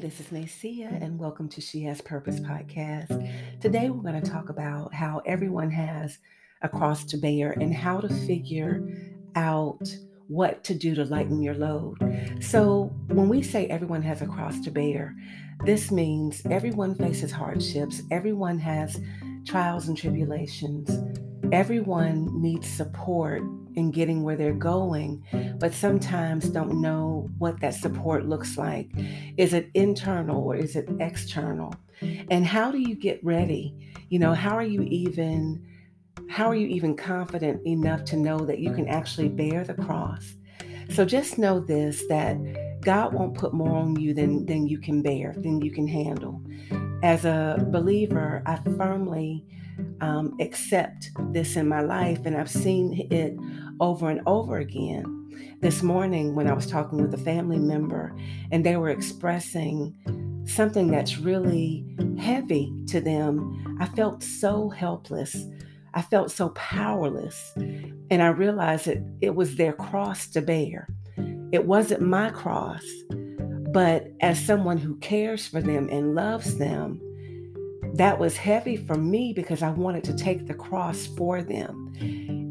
this is Nacia, mm-hmm. and welcome to She Has Purpose podcast. Today, we're going to talk about how everyone has a cross to bear and how to figure out what to do to lighten your load. So, when we say everyone has a cross to bear, this means everyone faces hardships, everyone has trials and tribulations, everyone needs support in getting where they're going, but sometimes don't know what that support looks like. Is it internal or is it external? And how do you get ready? You know, how are you even how are you even confident enough to know that you can actually bear the cross? So just know this that God won't put more on you than than you can bear, than you can handle. As a believer, I firmly um, accept this in my life, and I've seen it over and over again. This morning, when I was talking with a family member, and they were expressing something that's really heavy to them, I felt so helpless. I felt so powerless. And I realized that it was their cross to bear. It wasn't my cross. But as someone who cares for them and loves them, that was heavy for me because I wanted to take the cross for them.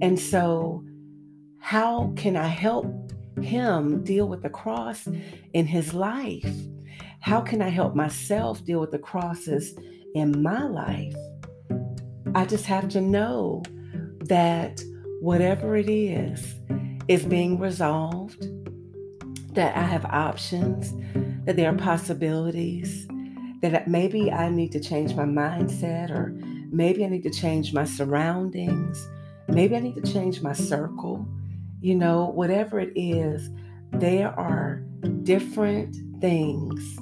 And so, how can I help him deal with the cross in his life? How can I help myself deal with the crosses in my life? I just have to know that whatever it is, is being resolved, that I mm-hmm. have options, that there are possibilities, that maybe I need to change my mindset, or maybe I need to change my surroundings, maybe I need to change my circle. You know, whatever it is, there are different things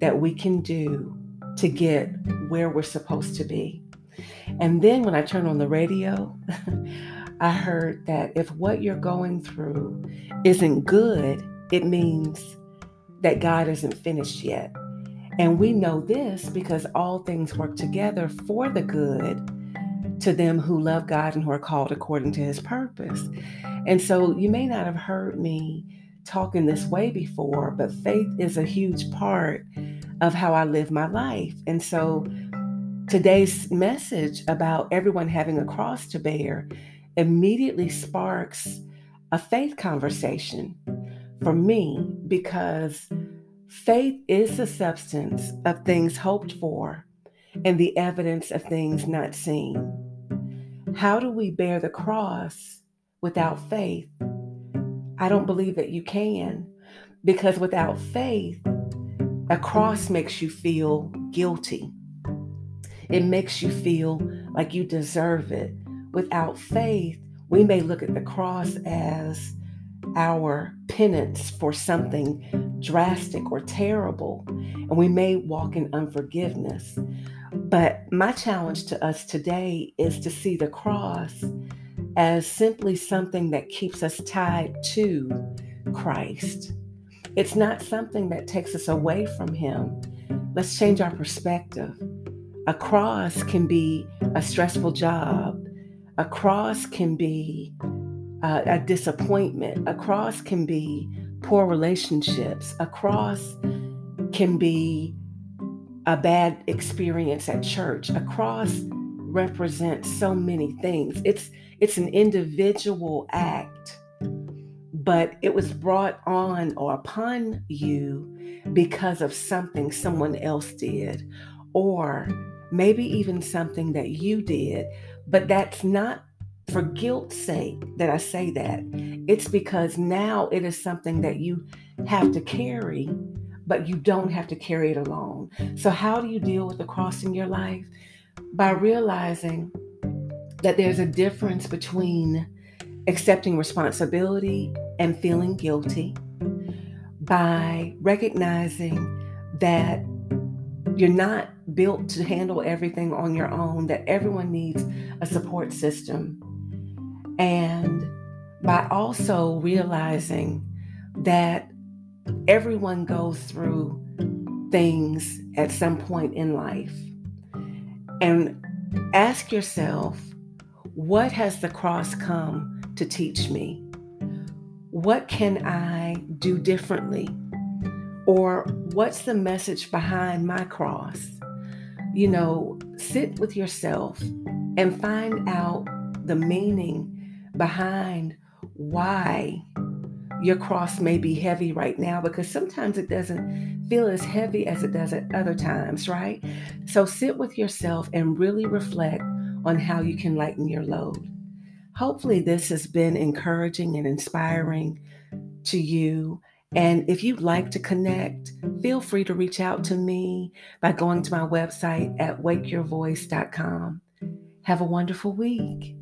that we can do to get where we're supposed to be. And then when I turned on the radio, I heard that if what you're going through isn't good, it means that God isn't finished yet. And we know this because all things work together for the good to them who love God and who are called according to his purpose. And so you may not have heard me talk in this way before, but faith is a huge part of how I live my life. And so today's message about everyone having a cross to bear immediately sparks a faith conversation for me because Faith is the substance of things hoped for and the evidence of things not seen. How do we bear the cross without faith? I don't believe that you can, because without faith, a cross makes you feel guilty. It makes you feel like you deserve it. Without faith, we may look at the cross as our penance for something drastic or terrible, and we may walk in unforgiveness. But my challenge to us today is to see the cross as simply something that keeps us tied to Christ. It's not something that takes us away from Him. Let's change our perspective. A cross can be a stressful job, a cross can be uh, a disappointment, a cross can be poor relationships. A cross can be a bad experience at church. A cross represents so many things. It's it's an individual act, but it was brought on or upon you because of something someone else did or maybe even something that you did, but that's not for guilt's sake that I say that. It's because now it is something that you have to carry, but you don't have to carry it alone. So, how do you deal with the cross in your life? By realizing that there's a difference between accepting responsibility and feeling guilty, by recognizing that you're not built to handle everything on your own, that everyone needs a support system and by also realizing that everyone goes through things at some point in life. And ask yourself, what has the cross come to teach me? What can I do differently? Or what's the message behind my cross? You know, sit with yourself and find out the meaning behind why your cross may be heavy right now because sometimes it doesn't feel as heavy as it does at other times, right? So sit with yourself and really reflect on how you can lighten your load. Hopefully, this has been encouraging and inspiring to you. And if you'd like to connect, feel free to reach out to me by going to my website at wakeyourvoice.com. Have a wonderful week.